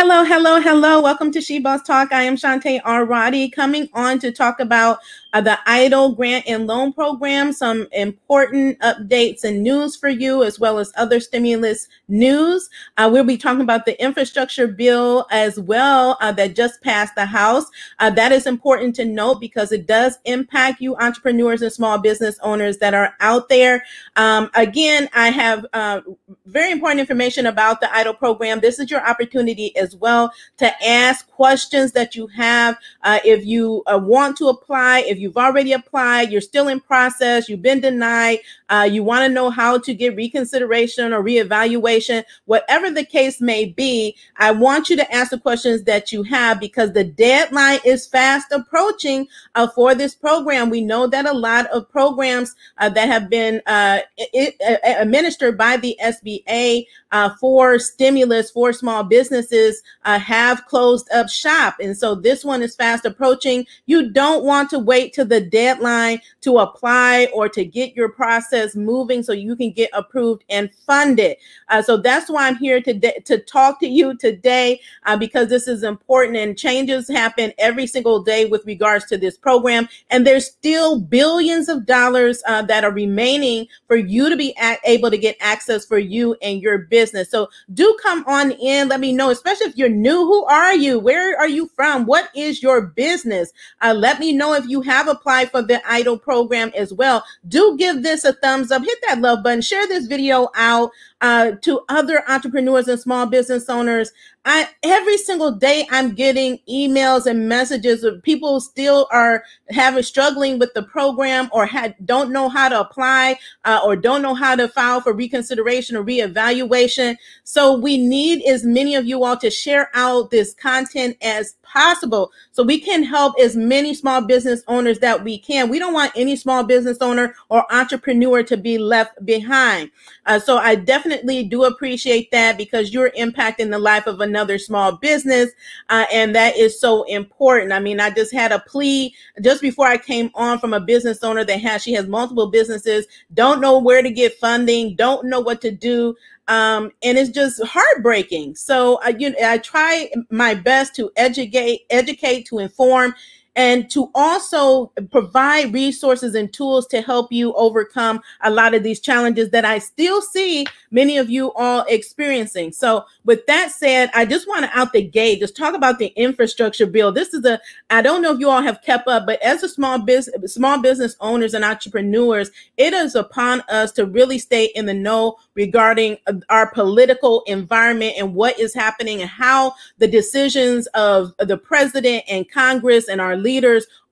Hello, hello, hello. Welcome to She Boss Talk. I am Shantae Arati coming on to talk about uh, the EIDL grant and loan program, some important updates and news for you, as well as other stimulus news. Uh, we'll be talking about the infrastructure bill as well uh, that just passed the House. Uh, that is important to note because it does impact you entrepreneurs and small business owners that are out there. Um, again, I have uh, very important information about the EIDL program. This is your opportunity as well to ask questions that you have. Uh, if you want to apply, if you've already applied, you're still in process, you've been denied, uh, you want to know how to get reconsideration or reevaluation, whatever the case may be, I want you to ask the questions that you have because the deadline is fast approaching uh, for this program. We know that a lot of programs uh, that have been uh, it, uh, administered by the SBA uh, for stimulus for small businesses have closed up shop. And so this one is fast approaching. You don't want to wait to the deadline to apply or to get your process moving so you can get approved and funded. Uh, so that's why I'm here today to talk to you today uh, because this is important and changes happen every single day with regards to this program. And there's still billions of dollars uh, that are remaining for you to be able to get access for you and your business. So do come on in. Let me know, especially if you're new. Who are you? Where are you from? What is your business? Uh, let me know if you have applied for the EIDL program as well, do give this a thumbs up, hit that love button, share this video out uh, to other entrepreneurs and small business owners. I every single day I'm getting emails and messages of people still are having struggling with the program or had don't know how to apply uh, or don't know how to file for reconsideration or reevaluation. So we need as many of you all to share out this content as possible so we can help as many small business owners that we can. We don't want any small business owner or entrepreneur to be left behind. Uh, so I definitely do appreciate that because you're impacting the life of another small business. Uh, and that is so important. I mean, I just had a plea just before I came on from a business owner that has, she has multiple businesses, don't know where to get funding, don't know what to do. Um, and it's just heartbreaking. So I, you know, I try my best to educate, educate, to inform, and to also provide resources and tools to help you overcome a lot of these challenges that I still see many of you all experiencing. So, with that said, I just want to out the gate just talk about the infrastructure bill. This is a I don't know if you all have kept up, but as a small business small business owners and entrepreneurs, it is upon us to really stay in the know regarding our political environment and what is happening and how the decisions of the president and Congress and our leaders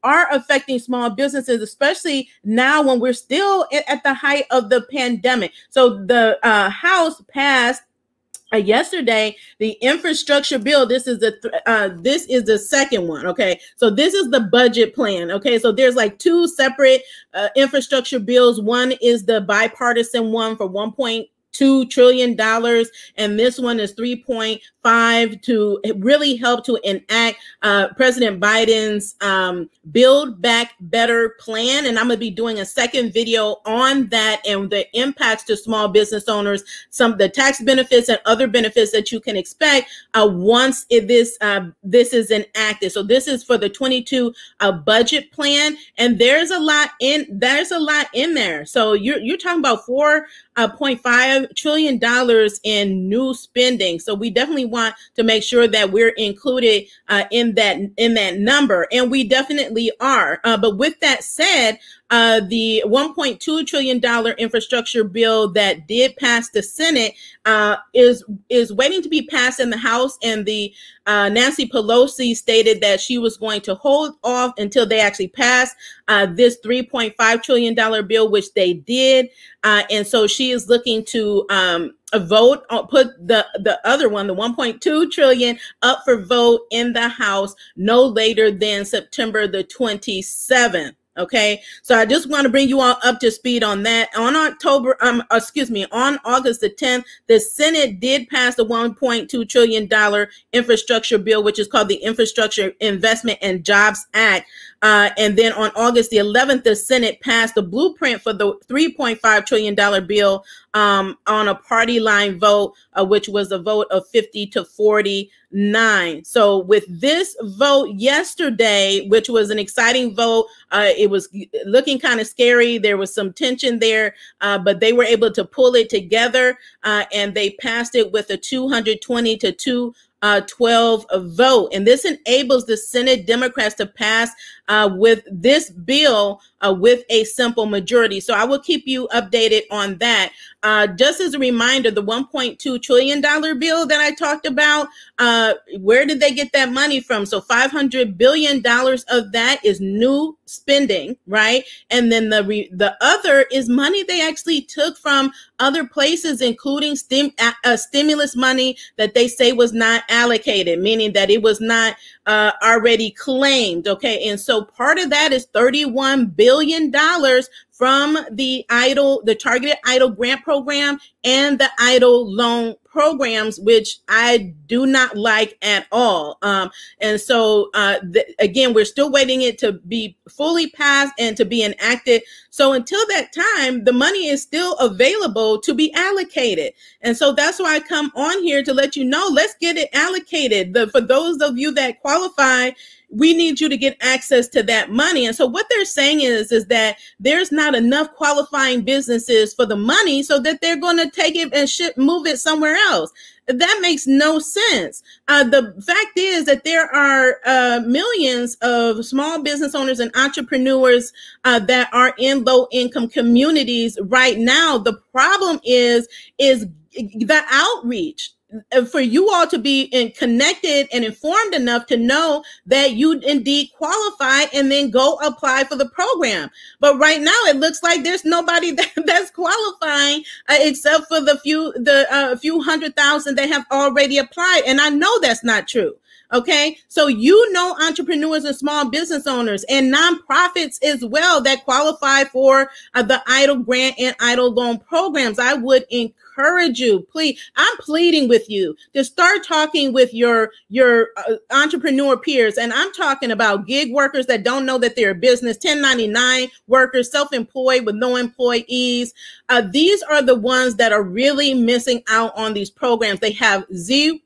are affecting small businesses, especially now when we're still at the height of the pandemic. So the uh, House passed uh, yesterday the infrastructure bill this is the uh, this is the second one okay so this is the budget plan okay so there's like two separate uh, infrastructure bills one is the bipartisan one for 1. $2 trillion. And this one is 3.5 to really help to enact uh, President Biden's um, Build Back Better plan. And I'm going to be doing a second video on that and the impacts to small business owners, some of the tax benefits and other benefits that you can expect uh, once it, this, uh, this is enacted. So this is for the 22 uh, budget plan. And there's a lot in, there's a lot in there. So you're, you're talking about four uh, 0.5 trillion dollars in new spending. So we definitely want to make sure that we're included uh, in that in that number, and we definitely are. Uh, but with that said, uh, the 1.2 trillion dollar infrastructure bill that did pass the Senate uh, is is waiting to be passed in the House, and the uh, Nancy Pelosi stated that she was going to hold off until they actually pass uh, this 3.5 trillion dollar bill, which they did, uh, and so she is looking to um, vote on put the the other one the 1.2 trillion up for vote in the house no later than september the 27th Okay, so I just want to bring you all up to speed on that. On October, um, excuse me, on August the 10th, the Senate did pass the 1.2 trillion dollar infrastructure bill, which is called the Infrastructure Investment and Jobs Act. Uh, and then on August the 11th, the Senate passed the blueprint for the $3.5 trillion bill um, on a party line vote, uh, which was a vote of 50 to 49. So, with this vote yesterday, which was an exciting vote, uh, it was looking kind of scary. There was some tension there, uh, but they were able to pull it together uh, and they passed it with a 220 to 2 uh, 12 vote. And this enables the Senate Democrats to pass uh, with this bill uh, with a simple majority. So I will keep you updated on that. Uh, just as a reminder, the $1.2 trillion bill that I talked about, uh, where did they get that money from? So $500 billion of that is new spending, right? And then the re- the other is money they actually took from other places, including stim- uh, stimulus money that they say was not allocated, meaning that it was not uh, already claimed. Okay. And so part of that is $31 billion from the EIDL, the targeted EIDL grant program and the EIDL loan programs, which I do not like at all. Um, and so, uh, th- again, we're still waiting it to be fully passed and to be enacted. So until that time, the money is still available to be allocated. And so that's why I come on here to let you know, let's get it allocated. The, for those of you that qualify, we need you to get access to that money. And so what they're saying is, is that there's not enough qualifying businesses for the money so that they're going to take it and ship, move it somewhere else. That makes no sense. Uh, the fact is that there are uh, millions of small business owners and entrepreneurs uh, that are in low income communities right now. The problem is, is the outreach for you all to be in, connected and informed enough to know that you indeed qualify and then go apply for the program. But right now, it looks like there's nobody that, that's qualifying uh, except for the few the uh, few hundred thousand that have already applied, and I know that's not true. Okay. So you know entrepreneurs and small business owners and nonprofits as well that qualify for uh, the EIDL grant and EIDL loan programs. I would encourage encourage you, please. I'm pleading with you to start talking with your your uh, entrepreneur peers, and I'm talking about gig workers that don't know that they're a business, 1099 workers, self-employed with no employees. Uh, these are the ones that are really missing out on these programs. They have zero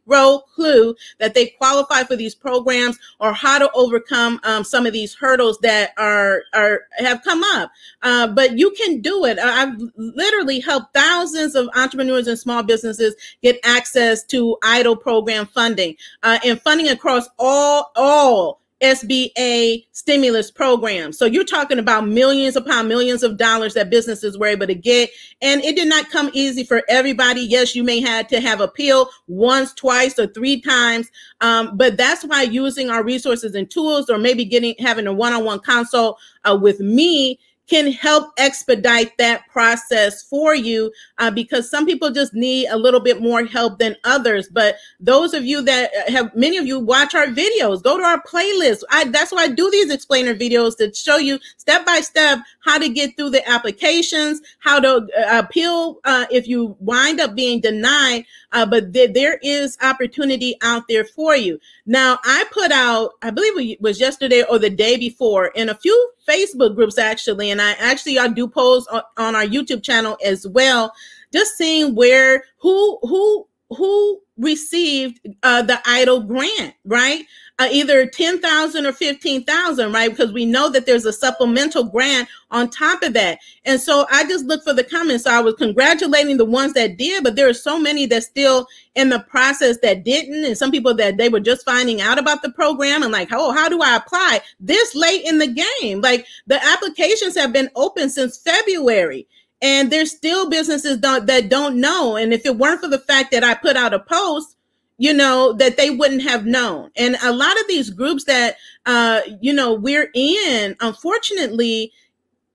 clue that they qualify for these programs or how to overcome um, some of these hurdles that are are have come up. Uh, but you can do it. I've literally helped thousands of entrepreneurs entrepreneurs and small businesses get access to EIDL program funding uh, and funding across all all SBA stimulus programs. So you're talking about millions upon millions of dollars that businesses were able to get. And it did not come easy for everybody. Yes, you may have to have appeal once, twice, or three times. Um, but that's why using our resources and tools or maybe getting having a one-on-one consult uh, with me can help expedite that process for you uh, because some people just need a little bit more help than others. But those of you that have, many of you watch our videos, go to our playlist. I, that's why I do these explainer videos to show you step by step how to get through the applications, how to uh, appeal uh, if you wind up being denied. Uh, but th- there is opportunity out there for you. Now, I put out, I believe it was yesterday or the day before, in a few Facebook groups actually, and I actually I do post on, on our YouTube channel as well, just seeing where who who who received uh, the EIDL grant, right? Uh, either 10,000 or 15,000, right? Because we know that there's a supplemental grant on top of that. And so I just looked for the comments. So I was congratulating the ones that did, but there are so many that still in the process that didn't. And some people that they were just finding out about the program and like, oh, how do I apply this late in the game? Like the applications have been open since February and there's still businesses don't, that don't know and if it weren't for the fact that i put out a post you know that they wouldn't have known. And a lot of these groups that uh you know we're in unfortunately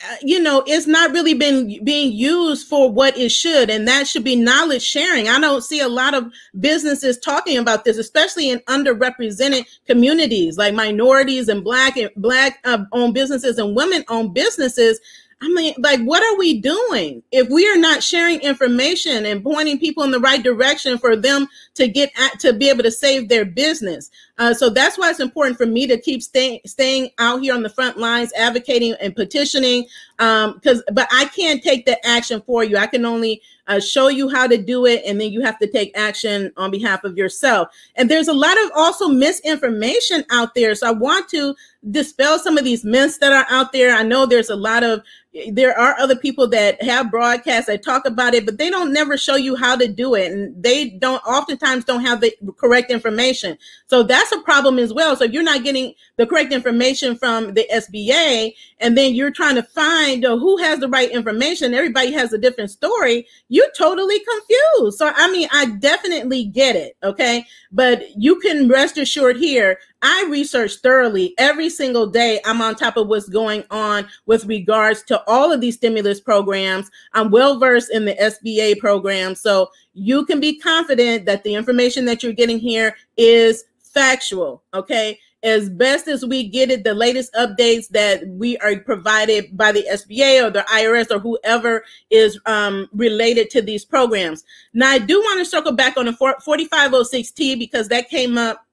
uh, you know it's not really been being used for what it should and that should be knowledge sharing. I don't see a lot of businesses talking about this especially in underrepresented communities like minorities and black and black uh, owned businesses and women owned businesses I mean, like, what are we doing if we are not sharing information and pointing people in the right direction for them to get at, to be able to save their business? Uh, so that's why it's important for me to keep staying staying out here on the front lines, advocating and petitioning. Because, um, but I can't take the action for you. I can only uh, show you how to do it, and then you have to take action on behalf of yourself. And there's a lot of also misinformation out there. So I want to dispel some of these myths that are out there. I know there's a lot of there are other people that have broadcasts that talk about it, but they don't never show you how to do it. And they don't oftentimes don't have the correct information. So that's a problem as well. So if you're not getting the correct information from the SBA and then you're trying to find uh, who has the right information, everybody has a different story, you're totally confused. So, I mean, I definitely get it. Okay. But you can rest assured here, I research thoroughly every single day. I'm on top of what's going on with regards to all of these stimulus programs. I'm well versed in the SBA program. So you can be confident that the information that you're getting here is factual. Okay as best as we get it, the latest updates that we are provided by the SBA or the IRS or whoever is um, related to these programs. Now, I do want to circle back on the 4506T because that came up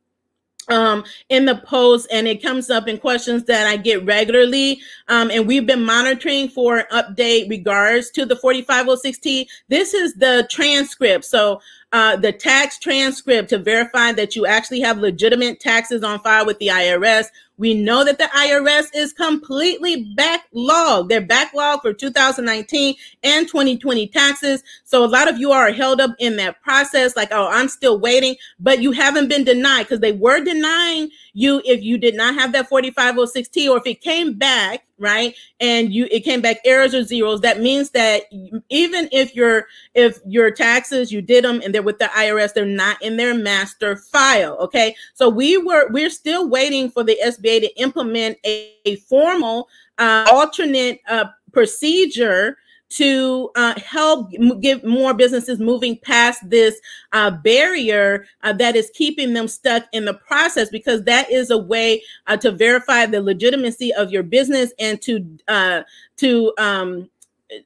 um, in the post and it comes up in questions that I get regularly. Um, and we've been monitoring for an update regards to the 4506T. This is the transcript. So uh, the tax transcript to verify that you actually have legitimate taxes on file with the IRS. We know that the IRS is completely backlogged. They're backlogged for 2019 and 2020 taxes. So a lot of you are held up in that process, like, oh, I'm still waiting, but you haven't been denied because they were denying you if you did not have that 4506T or if it came back, right? And you it came back errors or zeros, that means that even if your if your taxes you did them and they're with the IRS, they're not in their master file, okay? So we were we're still waiting for the SBA to implement a, a formal uh, alternate uh, procedure to uh, help get more businesses moving past this uh, barrier uh, that is keeping them stuck in the process because that is a way uh, to verify the legitimacy of your business and to uh, to um,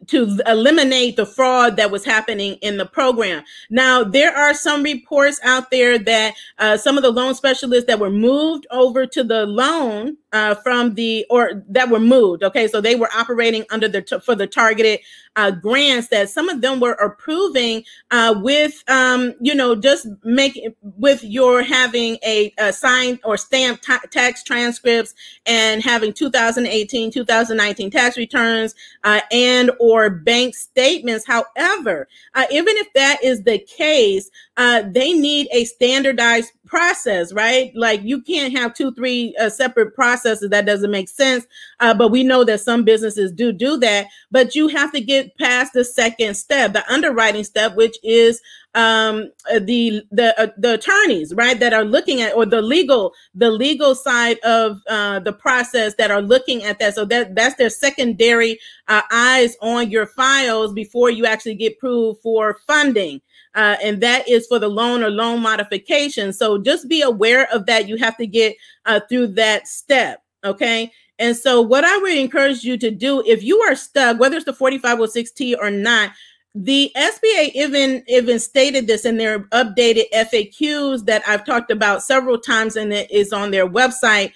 to eliminate the fraud that was happening in the program. Now, there are some reports out there that uh, some of the loan specialists that were moved over to the loan uh, from the or that were moved. Okay, so they were operating under the for the targeted uh, grants that some of them were approving uh, with um, you know just making with your having a, a signed or stamped t- tax transcripts and having 2018 2019 tax returns uh, and or bank statements. However, uh, even if that is the case, uh, they need a standardized process, right? Like you can't have two, three uh, separate processes. That doesn't make sense. Uh, but we know that some businesses do do that. But you have to get past the second step, the underwriting step, which is um, uh, the the uh, the attorneys, right, that are looking at or the legal the legal side of uh, the process that are looking at that. So that that's their secondary uh, eyes on your files before you actually get approved for funding uh, and that is for the loan or loan modification. So just be aware of that. You have to get uh, through that step. Okay. And so, what I would encourage you to do if you are stuck, whether it's the 4506T or not, the SBA even even stated this in their updated FAQs that I've talked about several times, and it is on their website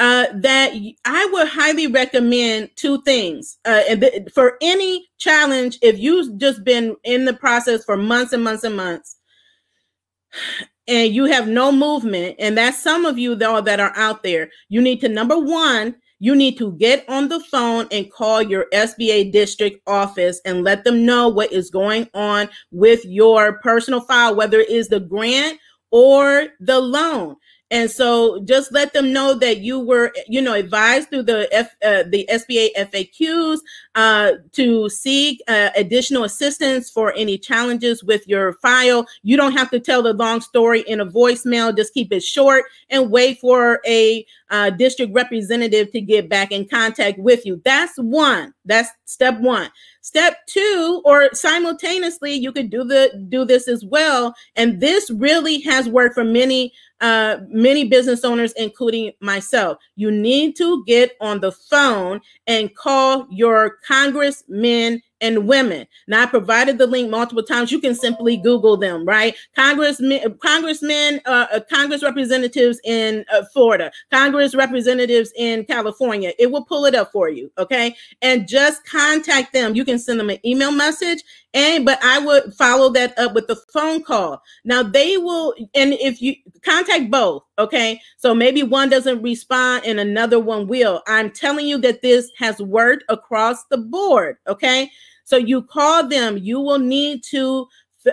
uh, that I would highly recommend two things. Uh, for any challenge, if you've just been in the process for months and months and months, and you have no movement, and that's some of you though that are out there, you need to number one, you need to get on the phone and call your SBA district office and let them know what is going on with your personal file, whether it is the grant or the loan. And so just let them know that you were, you know, advised through the F, uh, the SBA FAQs uh, to seek uh, additional assistance for any challenges with your file. You don't have to tell the long story in a voicemail. Just keep it short and wait for a uh, district representative to get back in contact with you. That's one. That's step one. Step two, or simultaneously, you could do the do this as well. And this really has worked for many uh, many business owners, including myself. You need to get on the phone and call your congressmen and women. Now, I provided the link multiple times. You can simply Google them, right? Congressmen, congressmen, uh, uh, Congress representatives in uh, Florida, Congress representatives in California. It will pull it up for you, okay? And just contact them. You can send them an email message, and but I would follow that up with a phone call. Now they will, and if you contact both, okay? So maybe one doesn't respond and another one will. I'm telling you that this has worked across the board, okay? So you call them, you will need to,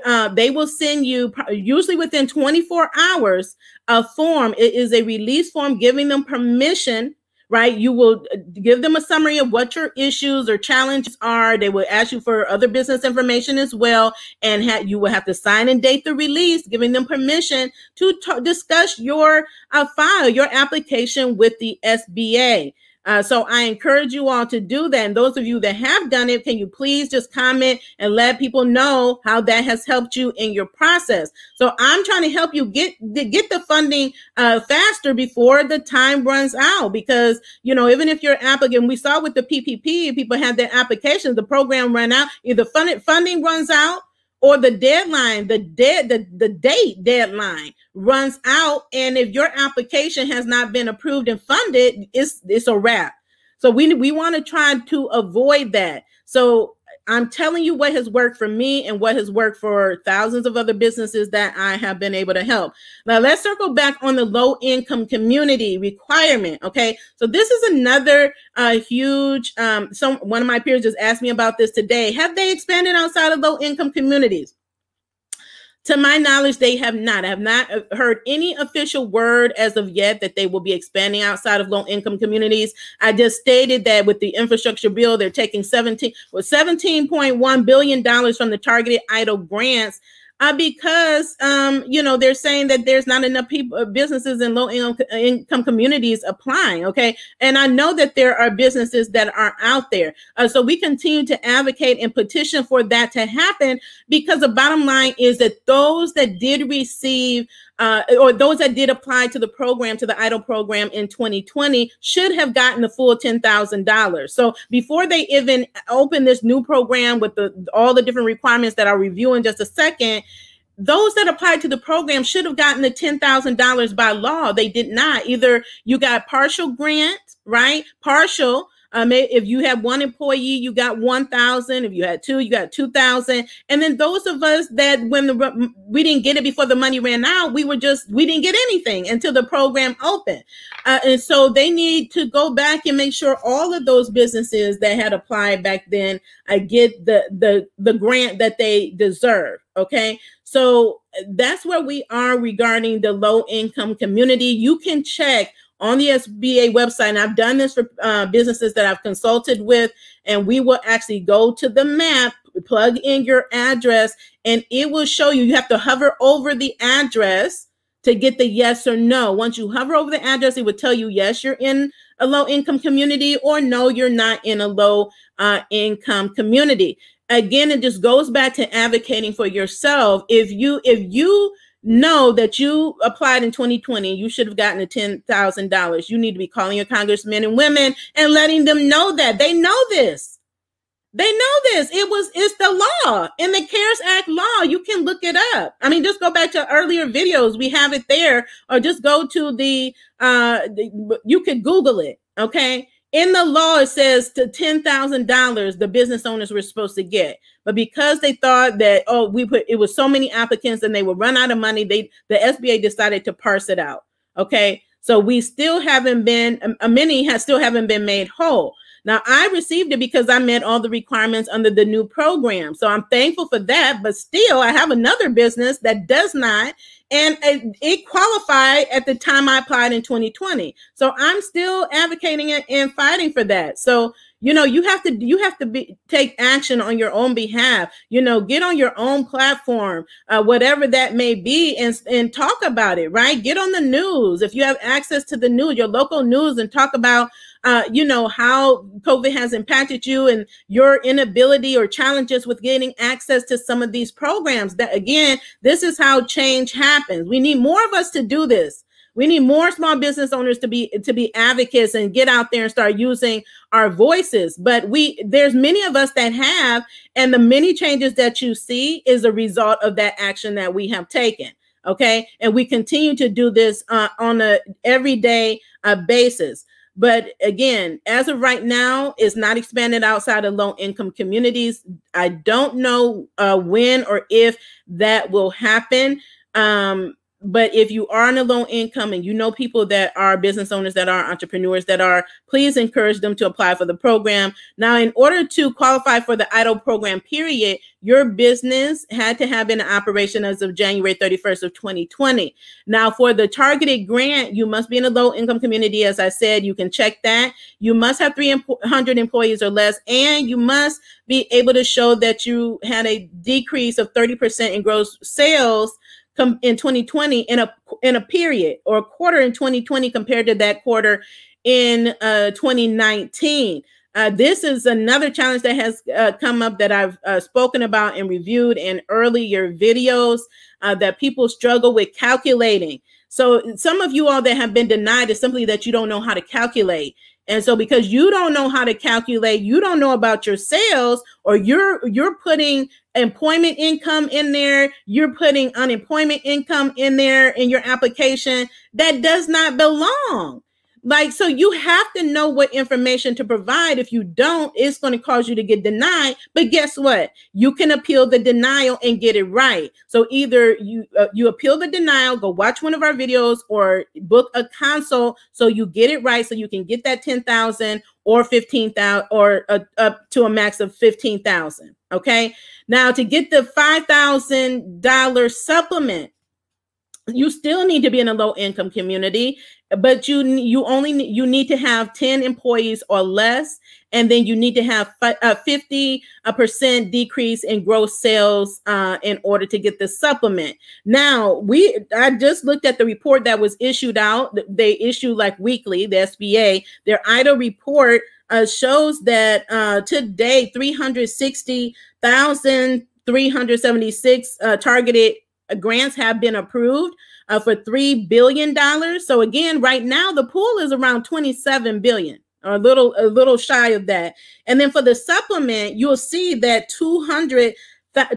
uh, they will send you, usually within 24 hours, a form. It is a release form giving them permission right? You will uh, give them a summary of what your issues or challenges are. They will ask you for other business information as well. And ha- you will have to sign and date the release, giving them permission to t- discuss your uh, file, your application with the SBA. Uh, so I encourage you all to do that. And those of you that have done it, can you please just comment and let people know how that has helped you in your process? So I'm trying to help you get get the funding uh, faster before the time runs out. Because you know, even if you're applicant, we saw with the PPP, people had their applications, the program ran out, either funded funding runs out or the deadline, the dead the, the date deadline runs out. And if your application has not been approved and funded, it's it's a wrap. So we we want to try to avoid that. So I'm telling you what has worked for me and what has worked for thousands of other businesses that I have been able to help. Now let's circle back on the low income community requirement. Okay, so this is another uh, huge. Um, some one of my peers just asked me about this today. Have they expanded outside of low income communities? To my knowledge, they have not. I have not uh, heard any official word as of yet that they will be expanding outside of low income communities. I just stated that with the infrastructure bill, they're taking 17 with 17.1 billion dollars from the targeted EIDL grants uh, because um, you know they're saying that there's not enough people, uh, businesses in low income, income communities applying. Okay, and I know that there are businesses that are out there, uh, so we continue to advocate and petition for that to happen because the bottom line is that those that did receive uh, or those that did apply to the program, to the EIDL program in 2020, should have gotten the full $10,000. So before they even open this new program with the all the different requirements that I'll review in just a second, those that applied to the program should have gotten the $10,000 by law. They did not. Either you got partial grant, right? Partial um, if you have one employee, you got 1,000. If you had two, you got 2,000. And then those of us that when the we didn't get it before the money ran out, we were just, we didn't get anything until the program opened. Uh, and so they need to go back and make sure all of those businesses that had applied back then uh, get the, the, the grant that they deserve. Okay. So that's where we are regarding the low income community. You can check on the SBA website, and I've done this for uh, businesses that I've consulted with, and we will actually go to the map, plug in your address, and it will show you. You have to hover over the address to get the yes or no. Once you hover over the address, it would tell you yes, you're in a low income community, or no, you're not in a low uh, income community. Again, it just goes back to advocating for yourself. If you if you know that you applied in 2020 you should have gotten the $10,000 you need to be calling your congressmen and women and letting them know that. They know this. They know this. It was it's the law. In the cares act law you can look it up. I mean just go back to earlier videos. We have it there. Or just go to the uh the, you could google it okay in the law it says to $10,000 the business owners were supposed to get. But because they thought that oh we put it was so many applicants and they would run out of money they the SBA decided to parse it out okay? So we still haven't been a many has still haven't been made whole. Now I received it because I met all the requirements under the new program. So I'm thankful for that but still I have another business that does not and it qualified at the time I applied in 2020. So I'm still advocating it and fighting for that. So you know you have to you have to be take action on your own behalf you know get on your own platform uh, whatever that may be and and talk about it right get on the news if you have access to the news your local news and talk about uh, you know how covid has impacted you and your inability or challenges with getting access to some of these programs that again this is how change happens we need more of us to do this we need more small business owners to be to be advocates and get out there and start using our voices. But we there's many of us that have, and the many changes that you see is a result of that action that we have taken. Okay, and we continue to do this uh, on a everyday uh, basis. But again, as of right now, it's not expanded outside of low income communities. I don't know uh, when or if that will happen. Um, but if you are on a low income and you know people that are business owners that are entrepreneurs that are please encourage them to apply for the program. Now in order to qualify for the EIDL program period your business had to have been in operation as of january 31st of 2020 now for the targeted grant you must be in a low income community as i said you can check that. You must have 300 employees or less and you must be able to show that you had a decrease of 30% in gross sales come in 2020 in a in a period or a quarter in 2020 compared to that quarter in uh, 2019. Uh, this is another challenge that has uh, come up that I've uh, spoken about and reviewed in earlier videos uh, that people struggle with calculating. So some of you all that have been denied is simply that you don't know how to calculate. And so because you don't know how to calculate, you don't know about your sales or you're you're putting employment income in there, you're putting unemployment income in there in your application that does not belong. Like, so you have to know what information to provide. If you don't, it's going to cause you to get denied. But guess what? You can appeal the denial and get it right. So either you uh, you appeal the denial, go watch one of our videos, or book a consult so you get it right, so you can get that ten thousand or fifteen thousand, or uh, up to a max of fifteen thousand. Okay. Now to get the five thousand dollar supplement you still need to be in a low income community but you you only you need to have 10 employees or less and then you need to have a 50 a percent decrease in gross sales uh, in order to get the supplement. Now we i just looked at the report that was issued out they issue like weekly the sba their EIDL report uh, shows that uh, today 360,376 uh, targeted grants have been approved uh, for $3 billion. So again, right now the pool is around 27 billion or a little, a little shy of that. And then for the supplement, you'll see that 200,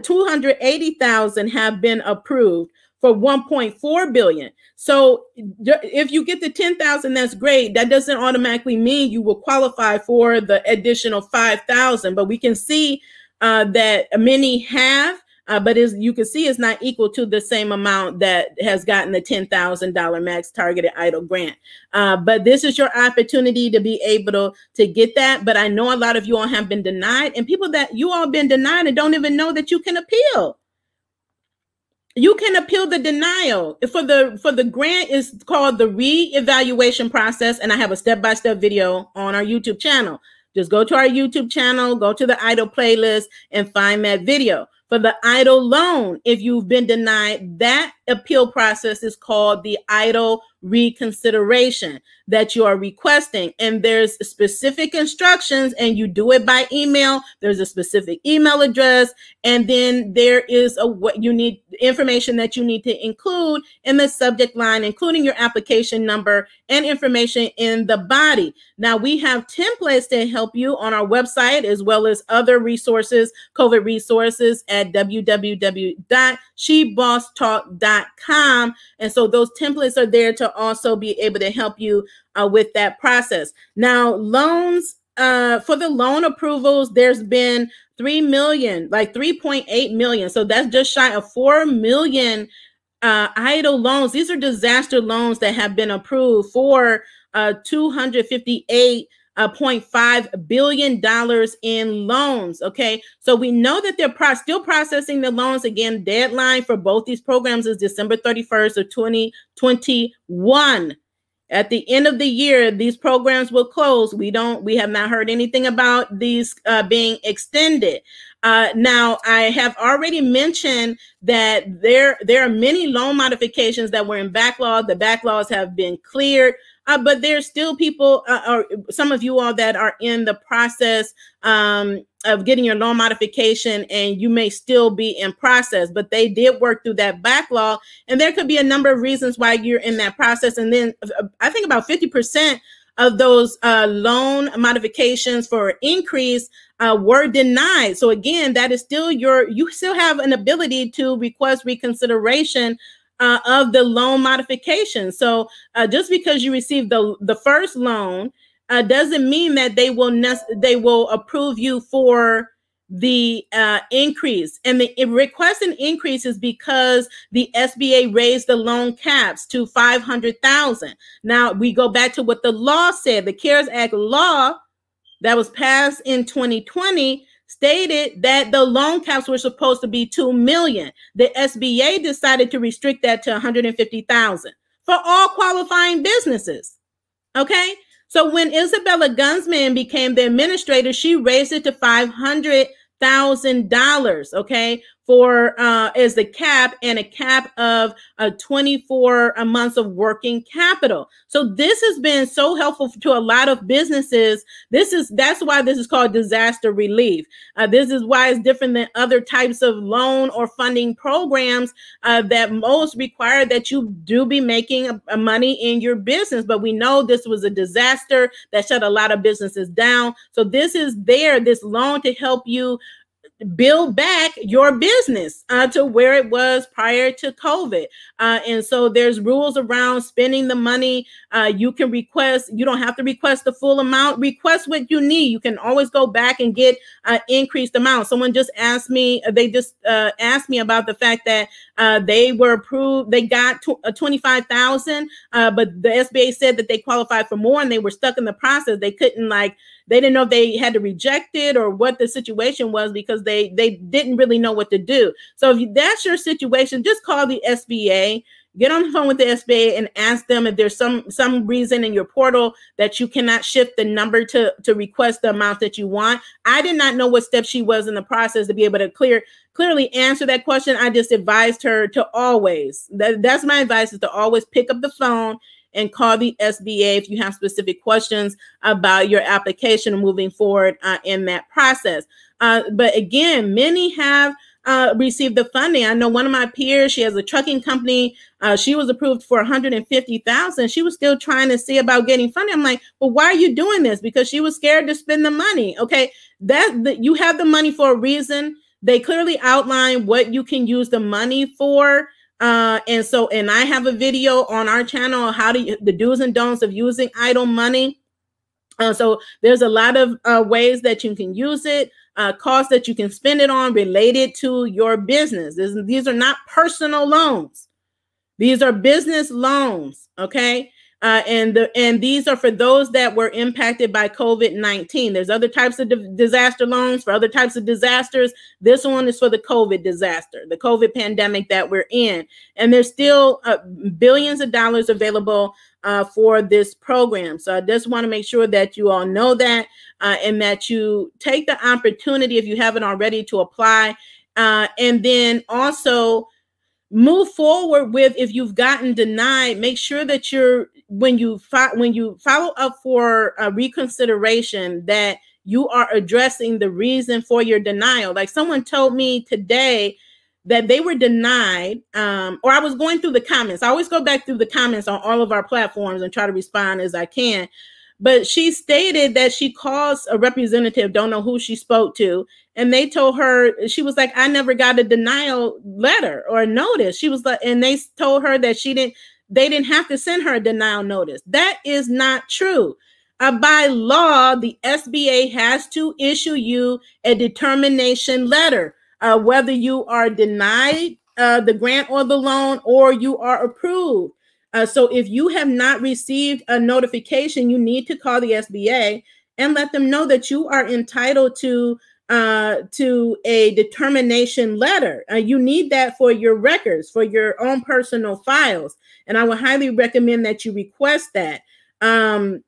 280,000 have been approved for 1.4 billion. So if you get the 10,000 that's great. That doesn't automatically mean you will qualify for the additional 5,000, but we can see uh, that many have uh, but as you can see, it's not equal to the same amount that has gotten the $10,000 max targeted EIDL grant. Uh, but this is your opportunity to be able to, to get that. But I know a lot of you all have been denied and people that you all been denied and don't even know that you can appeal. You can appeal the denial for the for the grant is called the re-evaluation process, and I have a step-by-step video on our YouTube channel. Just go to our YouTube channel, go to the EIDL playlist, and find that video. For the EIDL loan, if you've been denied, that appeal process is called the EIDL reconsideration that you are requesting. And there's specific instructions and you do it by email. There's a specific email address. And then there is a what you need information that you need to include in the subject line including your application number and information in the body. Now we have templates to help you on our website as well as other resources covid resources at www.shebosstalk.com and so those templates are there to also be able to help you uh, with that process. Now, loans uh, for the loan approvals, there's been 3 million, like 3.8 million. So that's just shy of 4 million uh, EIDL loans. These are disaster loans that have been approved for uh, 258 uh, 0.5 billion dollars in loans. Okay, so we know that they're pro- still processing the loans. Again, deadline for both these programs is December 31st of 2021. at the end of the year these programs will close we don't we have not heard anything about these uh, being extended uh, now i have already mentioned that there there are many loan modifications that were in backlog the backlogs have been cleared uh, but there's still people uh, or some of you all that are in the process um, of getting your loan modification and you may still be in process but they did work through that backlog. And there could be a number of reasons why you're in that process. And then uh, i think about 50% of those uh, loan modifications for increase uh, were denied. So again that is still your you still have an ability to request reconsideration uh, of the loan modification so uh, just because you received the the first loan uh, doesn't mean that they will ne- they will approve you for the uh, increase. And the request an increase is because the SBA raised the loan caps to 500,000. Now we go back to what the law said. The CARES Act law that was passed in 2020 stated that the loan caps were supposed to be 2 million. The SBA decided to restrict that to 150,000 for all qualifying businesses. Okay? So when Isabella Guzman became the administrator, she raised it to five hundred thousand dollars. Okay, for uh, as the cap and a cap of uh, 24 months of working capital. So this has been so helpful to a lot of businesses. This is that's why this is called disaster relief. Uh, this is why it's different than other types of loan or funding programs uh, that most require that you do be making a, a money in your business. But we know this was a disaster that shut a lot of businesses down. So this is there, this loan to help you build back your business uh, to where it was prior to COVID. Uh, and so there's rules around spending the money. Uh, you can request, you don't have to request the full amount, request what you need. You can always go back and get an increased amount. Someone just asked me, they just uh, asked me about the fact that uh, they were approved, they got tw- uh, 25,000, but the SBA said that they qualified for more and they were stuck in the process. They couldn't like they didn't know if they had to reject it or what the situation was because they they didn't really know what to do. So if that's your situation, just call the SBA get on the phone with the SBA and ask them if there's some some reason in your portal that you cannot shift the number to to request the amount that you want. I did not know what step she was in the process to be able to clear clearly answer that question. I just advised her to always that, that's my advice is to always pick up the phone and call the SBA if you have specific questions about your application moving forward uh, in that process. Uh, but again, many have uh, received the funding. I know one of my peers, she has a trucking company. Uh, she was approved for 150,000. She was still trying to see about getting funding. I'm like, well, why are you doing this? Because she was scared to spend the money. Okay, that, that you have the money for a reason. They clearly outline what you can use the money for. Uh, and so, and I have a video on our channel how to the do's and don'ts of using EIDL money. Uh, so there's a lot of uh, ways that you can use it, uh, costs that you can spend it on related to your business. This, these are not personal loans. These are business loans. Okay. Uh, and the and these are for those that were impacted by COVID nineteen. There's other types of di- disaster loans for other types of disasters. This one is for the COVID disaster, the COVID pandemic that we're in, and there's still uh, billions of dollars available uh, for this program. So I just want to make sure that you all know that uh, and that you take the opportunity if you haven't already to apply, uh, and then also move forward with if you've gotten denied make sure that you're when you fi- when you follow up for a reconsideration that you are addressing the reason for your denial. Like someone told me today that they were denied um, or i was going through the comments. I always go back through the comments on all of our platforms and try to respond as i can. But she stated that she calls a representative don't know who she spoke to and they told her she was like i never got a denial letter or notice. She was like and they told her that she didn't they didn't have to send her a denial notice. That is not true. Uh, by law the sba has to issue you a determination letter uh, whether you are denied uh, the grant or the loan or you are approved. Uh, so if you have not received a notification you need to call the sba and let them know that you are entitled to uh, to a determination letter. Uh, you need that for your records, for your own personal files. And I would highly recommend that you request that. Um,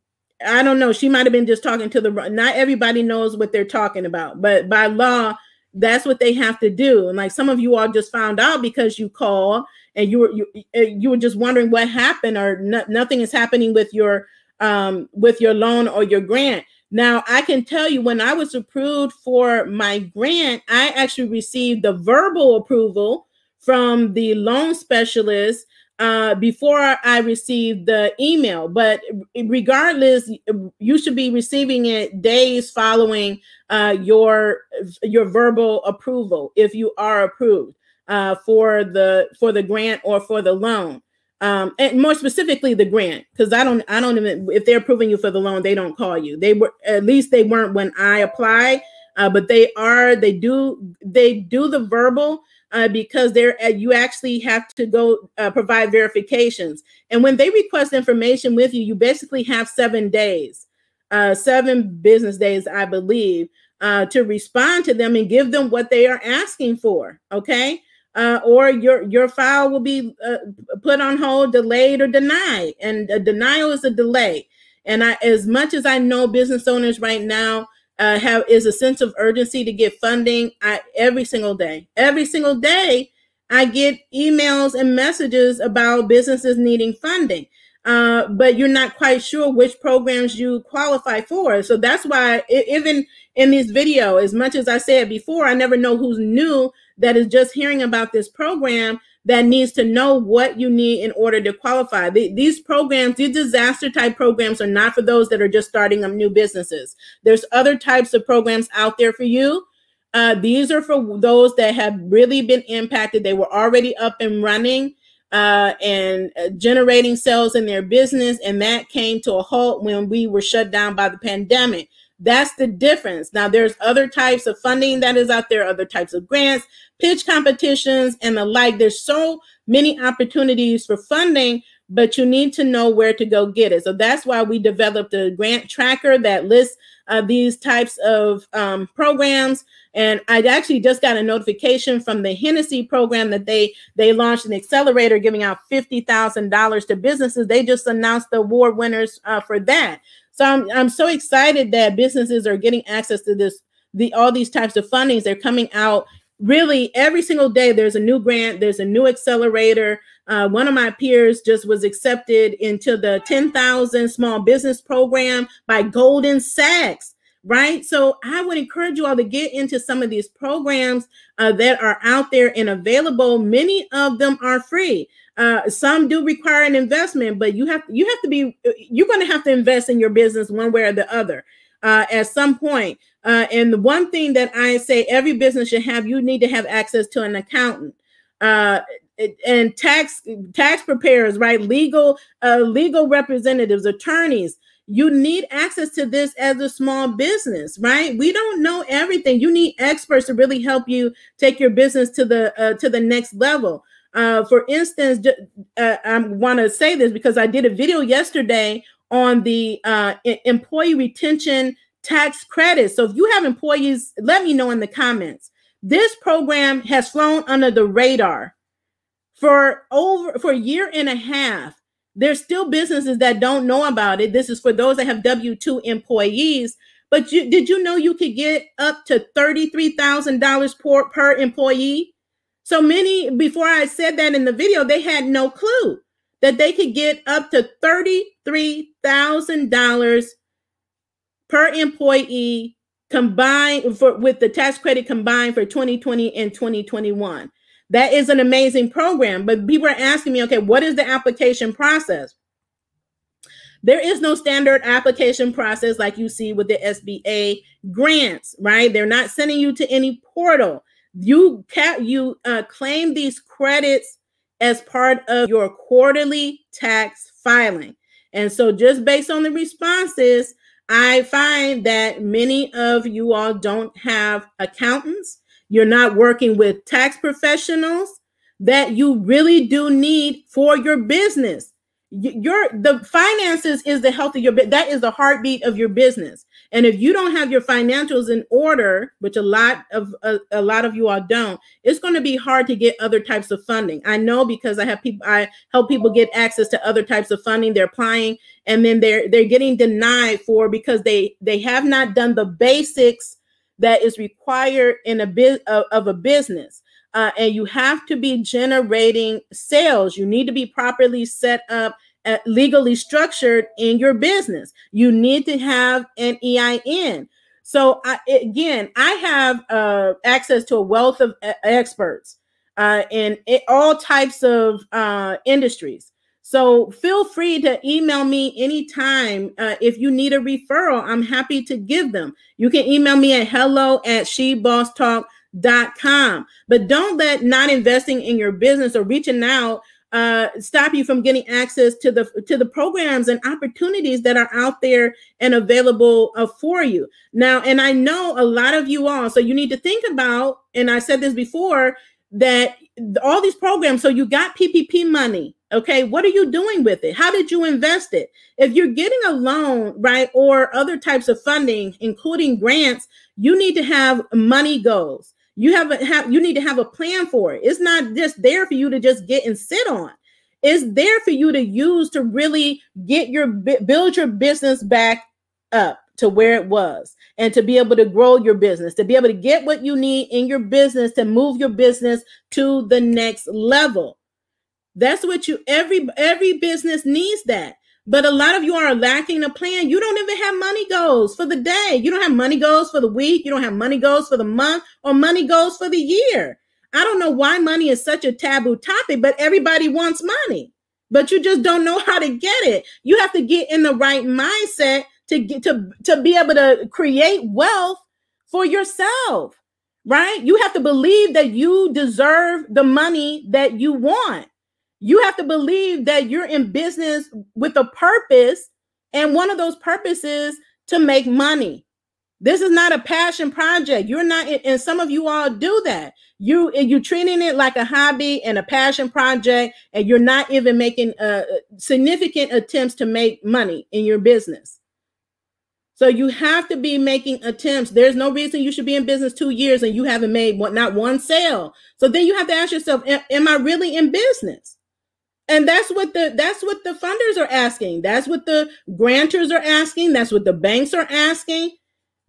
I don't know. She might have been just talking to the, not everybody knows what they're talking about, but by law, that's what they have to do. And like some of you all just found out because you call and you were you, uh, you were just wondering what happened or no, nothing is happening with your um with your loan or your grant now, I can tell you when I was approved for my grant, I actually received the verbal approval from the loan specialist uh, before I received the email. But regardless, you should be receiving it days following uh, your your verbal approval if you are approved uh, for the for the grant or for the loan um, and more specifically the grant because i don't i don't even if they're approving you for the loan they don't call you. They were at least they weren't when i applied uh, but they are they do they do the verbal uh, because they're uh, you actually have to go uh, provide verifications. And when they request information with you you basically have seven days uh, seven business days i believe uh, to respond to them and give them what they are asking for okay uh, or your your file will be uh, put on hold, delayed, or denied. And a denial is a delay. And I, as much as I know business owners right now uh, have is a sense of urgency to get funding. I every single day, every single day, I get emails and messages about businesses needing funding. Uh, but you're not quite sure which programs you qualify for. So that's why, even in this video, as much as I said before, I never know who's new that is just hearing about this program that needs to know what you need in order to qualify. The, these programs, these disaster type programs, are not for those that are just starting up new businesses. There's other types of programs out there for you. Uh, these are for those that have really been impacted. They were already up and running uh, and uh, generating sales in their business, and that came to a halt when we were shut down by the pandemic. That's the difference. Now, there's other types of funding that is out there, other types of grants, pitch competitions, and the like. There's so many opportunities for funding, but you need to know where to go get it. So that's why we developed a grant tracker that lists uh, these types of um, programs. And I actually just got a notification from the Hennessy program that they they launched an accelerator giving out fifty thousand dollars to businesses. They just announced the award winners uh, for that. So I'm I'm so excited that businesses are getting access to this the all these types of fundings. They're coming out really every single day. There's a new grant. There's a new accelerator. Uh, one of my peers just was accepted into the 10,000 small business program by Goldman Sachs. Right. So I would encourage you all to get into some of these programs uh, that are out there and available. Many of them are free. Uh, some do require an investment, but you have you have to be you're going to have to invest in your business one way or the other uh, at some point. Uh, and the one thing that I say every business should have, you need to have access to an accountant. Uh, and tax tax preparers, right? Legal uh, legal representatives, attorneys. You need access to this as a small business, right? We don't know everything. You need experts to really help you take your business to the uh, to the next level. Uh, for instance, uh, I want to say this because I did a video yesterday on the uh, employee retention tax credits. So if you have employees, let me know in the comments. This program has flown under the radar for over for a year and a half. There's still businesses that don't know about it. This is for those that have W two employees. But you, did you know you could get up to thirty three thousand dollars per per employee? So many, before I said that in the video, they had no clue that they could get up to $33,000 per employee combined for with the tax credit combined for 2020 and 2021. That is an amazing program. But people are asking me, okay, what is the application process? There is no standard application process like you see with the SBA grants, right? They're not sending you to any portal you can you uh, claim these credits as part of your quarterly tax filing. And so just based on the responses, I find that many of you all don't have accountants. You're not working with tax professionals that you really do need for your business. Your the finances is the health of your that is the heartbeat of your business. And if you don't have your financials in order which a lot of a, a lot of you all don't it's going to be hard to get other types of funding. I know because i have people i help people get access to other types of funding. They're applying and then they're they're getting denied for because they they have not done the basics that is required in a bit of, of a business uh, and you have to be generating sales. You need to be properly set up, uh, legally structured in your business. You need to have an EIN. So I, again, I have uh, access to a wealth of experts uh, in, in, all types of uh, industries. So feel free to email me anytime uh, if you need a referral. I'm happy to give them. You can email me at hello at com. But don't let not investing in your business or reaching out uh, stop you from getting access to the to the programs and opportunities that are out there and available uh, for you now. And I know a lot of you all, so you need to think about. And I said this before that all these programs. So you got PPP money. Okay, what are you doing with it? How did you invest it? If you're getting a loan, right, or other types of funding, including grants, you need to have money goals. You have a have you need to have a plan for it. It's not just there for you to just get and sit on. It's there for you to use to really get your build your business back up to where it was and to be able to grow your business, to be able to get what you need in your business to move your business to the next level. That's what you every every business needs that. But a lot of you are lacking a plan. You don't even have money goals for the day. You don't have money goals for the week. You don't have money goals for the month or money goals for the year. I don't know why money is such a taboo topic, but everybody wants money. But you just don't know how to get it. You have to get in the right mindset to get to, to be able to create wealth for yourself, right? You have to believe that you deserve the money that you want. You have to believe that you're in business with a purpose, and one of those purposes to make money. This is not a passion project. You're not, and some of you all do that. You you're treating it like a hobby and a passion project, and you're not even making uh, significant attempts to make money in your business. So you have to be making attempts. There's no reason you should be in business two years and you haven't made what not one sale. So then you have to ask yourself, am I really in business? And that's what the that's what the funders are asking. That's what the grantors are asking. That's what the banks are asking.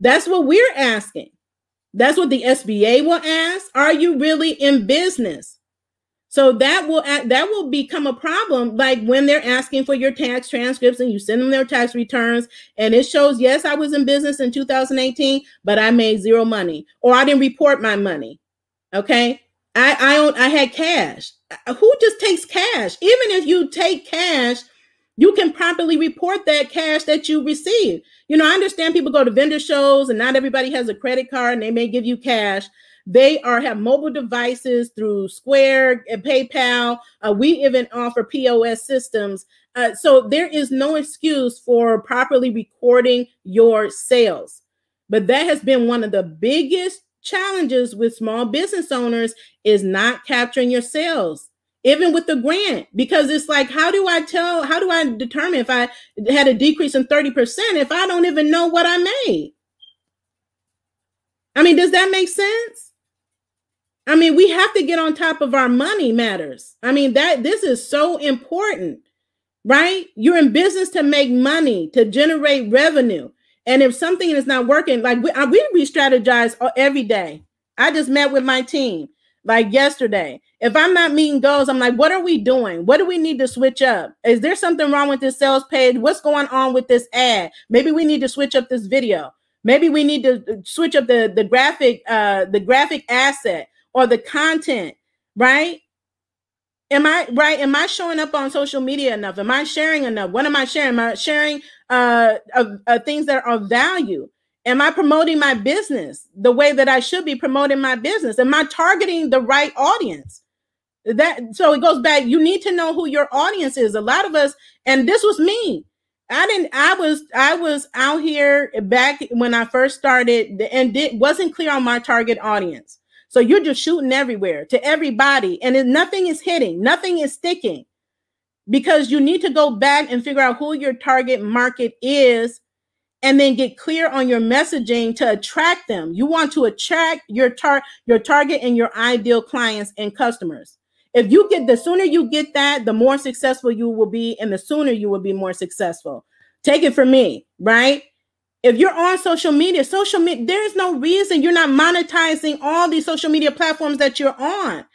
That's what we're asking. That's what the sba will ask. Are you really in business? So that will that will become a problem like when they're asking for your tax transcripts and you send them their tax returns. And it shows yes i was in business in 2018 but i made zero money or i didn't report my money. Okay I I I had cash. Uh, who just takes cash? Even if you take cash, you can properly report that cash that you receive. You know, I understand people go to vendor shows and not everybody has a credit card and they may give you cash. They are have mobile devices through Square and PayPal. Uh, we even offer POS systems. Uh, so there is no excuse for properly recording your sales. But that has been one of the biggest challenges with small business owners is not capturing your sales even with the grant because it's like how do i tell how do i determine if i had a decrease in 30% if i don't even know what i made? I mean does that make sense? I mean we have to get on top of our money matters. I mean that this is so important right? You're in business to make money to generate revenue and if something is not working, like we, we re-strategize every day. I just met with my team like yesterday. If I'm not meeting goals, I'm like, what are we doing? What do we need to switch up? Is there something wrong with this sales page? What's going on with this ad? Maybe we need to switch up this video. Maybe we need to uh, switch up the the graphic uh the graphic asset or the content, right? Am I right? Am I showing up on social media enough? Am I sharing enough? What am I sharing? Am I sharing uh, of, of things that are of value? Am I promoting my business the way that I should be promoting my business? Am I targeting the right audience? That so it goes back. You need to know who your audience is. A lot of us, and this was me. I didn't. I was. I was out here back when I first started, and it wasn't clear on my target audience. So you're just shooting everywhere to everybody, and nothing is hitting. Nothing is sticking. because you need to go back and figure out who your target market is and then get clear on your messaging to attract them. You want to attract your tar- your target and your ideal clients and customers. If you get the sooner you get that, the more successful you will be and the sooner you will be more successful. Take it from me, right? If you're on social media, social media, there's no reason you're not monetizing all these social media platforms that you're on.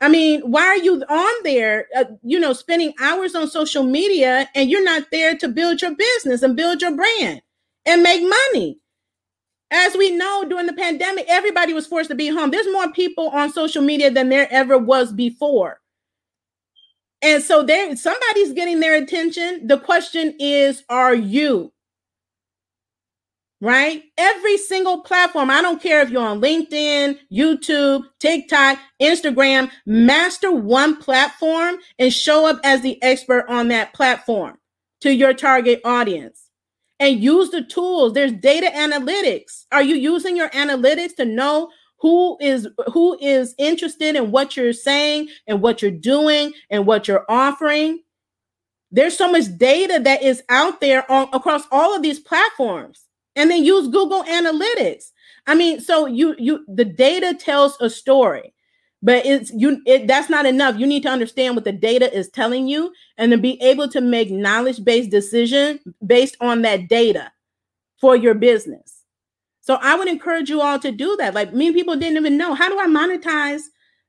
I mean, why are you on there, uh, you know, spending hours on social media and you're not there to build your business and build your brand and make money? As we know, during the pandemic, everybody was forced to be home. There's more people on social media than there ever was before. And so there somebody's getting their attention. The question is, are you? Right? Every single platform. I don't care if you're on LinkedIn, YouTube, TikTok, Instagram, master one platform and show up as the expert on that platform to your target audience. And use the tools. There's data analytics. Are you using your analytics to know who is who is interested in what you're saying and what you're doing and what you're offering? There's so much data that is out there on, across all of these platforms and then use Google Analytics. I mean, so you you the data tells a story, but it's you it that's not enough. You need to understand what the data is telling you and to be able to make knowledge-based decision based on that data for your business. So I would encourage you all to do that. Like many people didn't even know how do I monetize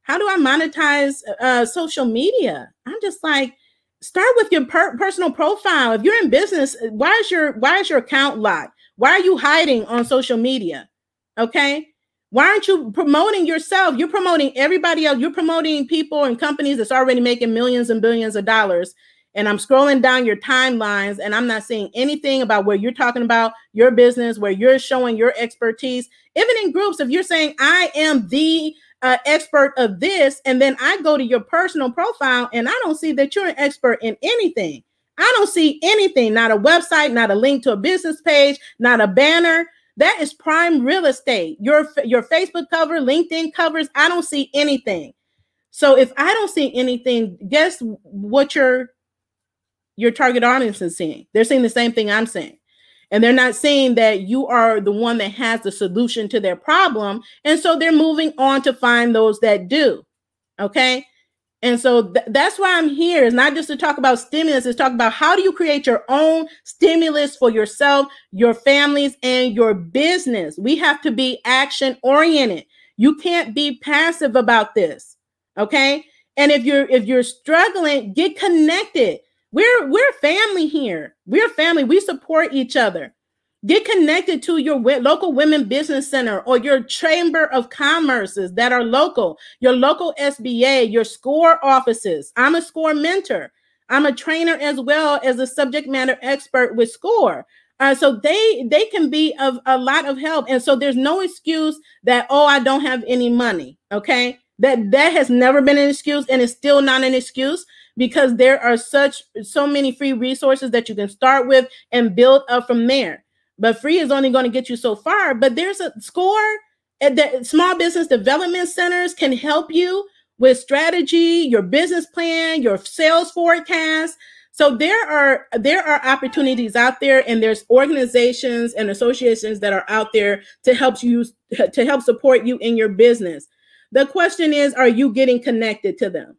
how do I monetize uh, social media? I'm just like start with your per- personal profile. If you're in business, why is your why is your account locked? Why are you hiding on social media? Okay. Why aren't you promoting yourself? You're promoting everybody else. You're promoting people and companies that's already making millions and billions of dollars. And I'm scrolling down your timelines and I'm not seeing anything about where you're talking about your business, where you're showing your expertise. Even in groups, if you're saying, I am the uh, expert of this, and then I go to your personal profile and I don't see that you're an expert in anything. I don't see anything, not a website, not a link to a business page, not a banner. That is prime real estate. Your your Facebook cover, LinkedIn covers, I don't see anything. So if I don't see anything, guess what your your target audience is seeing? They're seeing the same thing I'm saying. And they're not saying that you are the one that has the solution to their problem. And so they're moving on to find those that do. Okay. And so th- that's why I'm here. It's not just to talk about stimulus, it's talk about how do you create your own stimulus for yourself, your families, and your business. We have to be action oriented. You can't be passive about this. Okay. And if you're if you're struggling, get connected. We're we're family here. We're family. We support each other. Get connected to your local women business center or your chamber of commerces that are local, your local SBA, your SCORE offices. I'm a SCORE mentor. I'm a trainer as well as a subject matter expert with SCORE. Uh, so they they can be of a lot of help, and so there's no excuse that oh I don't have any money. Okay, that that has never been an excuse, and it's still not an excuse because there are such so many free resources that you can start with and build up from there. But free is only going to get you so far. But there's a score that small business development centers can help you with strategy, your business plan, your sales forecast. So there are there are opportunities out there, and there's organizations and associations that are out there to help you to help support you in your business. The question is, are you getting connected to them?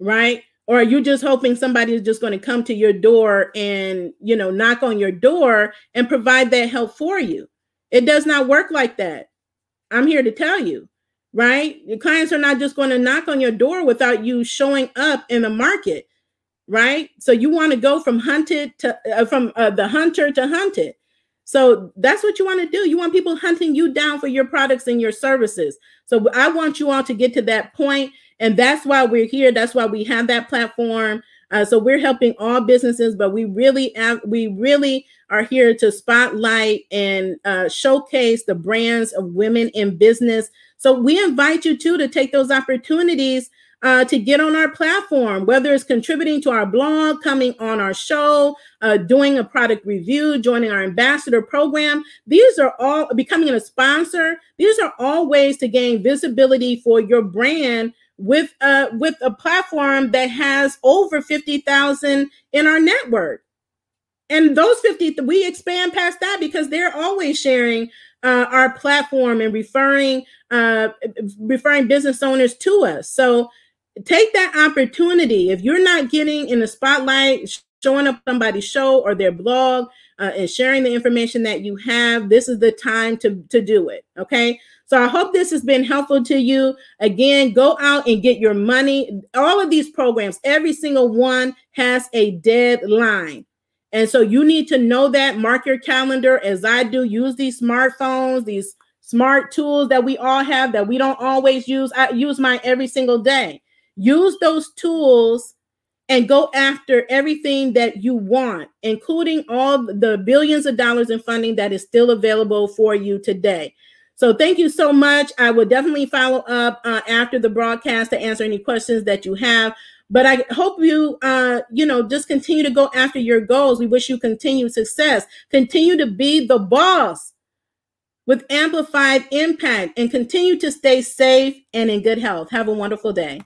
Right? Or are you just hoping somebody is just going to come to your door and you know knock on your door and provide that help for you. It does not work like that. I'm here to tell you right? Your clients are not just going to knock on your door without you showing up in the market right? So you want to go from hunted to uh, from uh, the hunter to hunted. So that's what you want to do. You want people hunting you down for your products and your services. So i want you all to get to that point and that's why we're here. That's why we have that platform. Uh, so we're helping all businesses, but we really have, we really are here to spotlight and uh, showcase the brands of women in business. So we invite you too to take those opportunities uh, to get on our platform, whether it's contributing to our blog, coming on our show, uh, doing a product review, joining our ambassador program. These are all becoming a sponsor. These are all ways to gain visibility for your brand with a with a platform that has over 50,000 in our network. And those 50 we expand past that because they're always sharing uh, our platform and referring uh, referring business owners to us. So take that opportunity. If you're not getting in the spotlight, showing up somebody's show or their blog uh, and sharing the information that you have, this is the time to, to do it. Okay. So I hope this has been helpful to you. Again, go out and get your money. All of these programs, every single one has a deadline. And so you need to know that, mark your calendar as I do. Use these smartphones, these smart tools that we all have that we don't always use. I use mine every single day. Use those tools and go after everything that you want, including all the billions of dollars in funding that is still available for you today. So thank you so much. I will definitely follow up uh, after the broadcast to answer any questions that you have. But I hope you, uh, you know, just continue to go after your goals. We wish you continued success. Continue to be the boss with amplified impact and continue to stay safe and in good health. Have a wonderful day.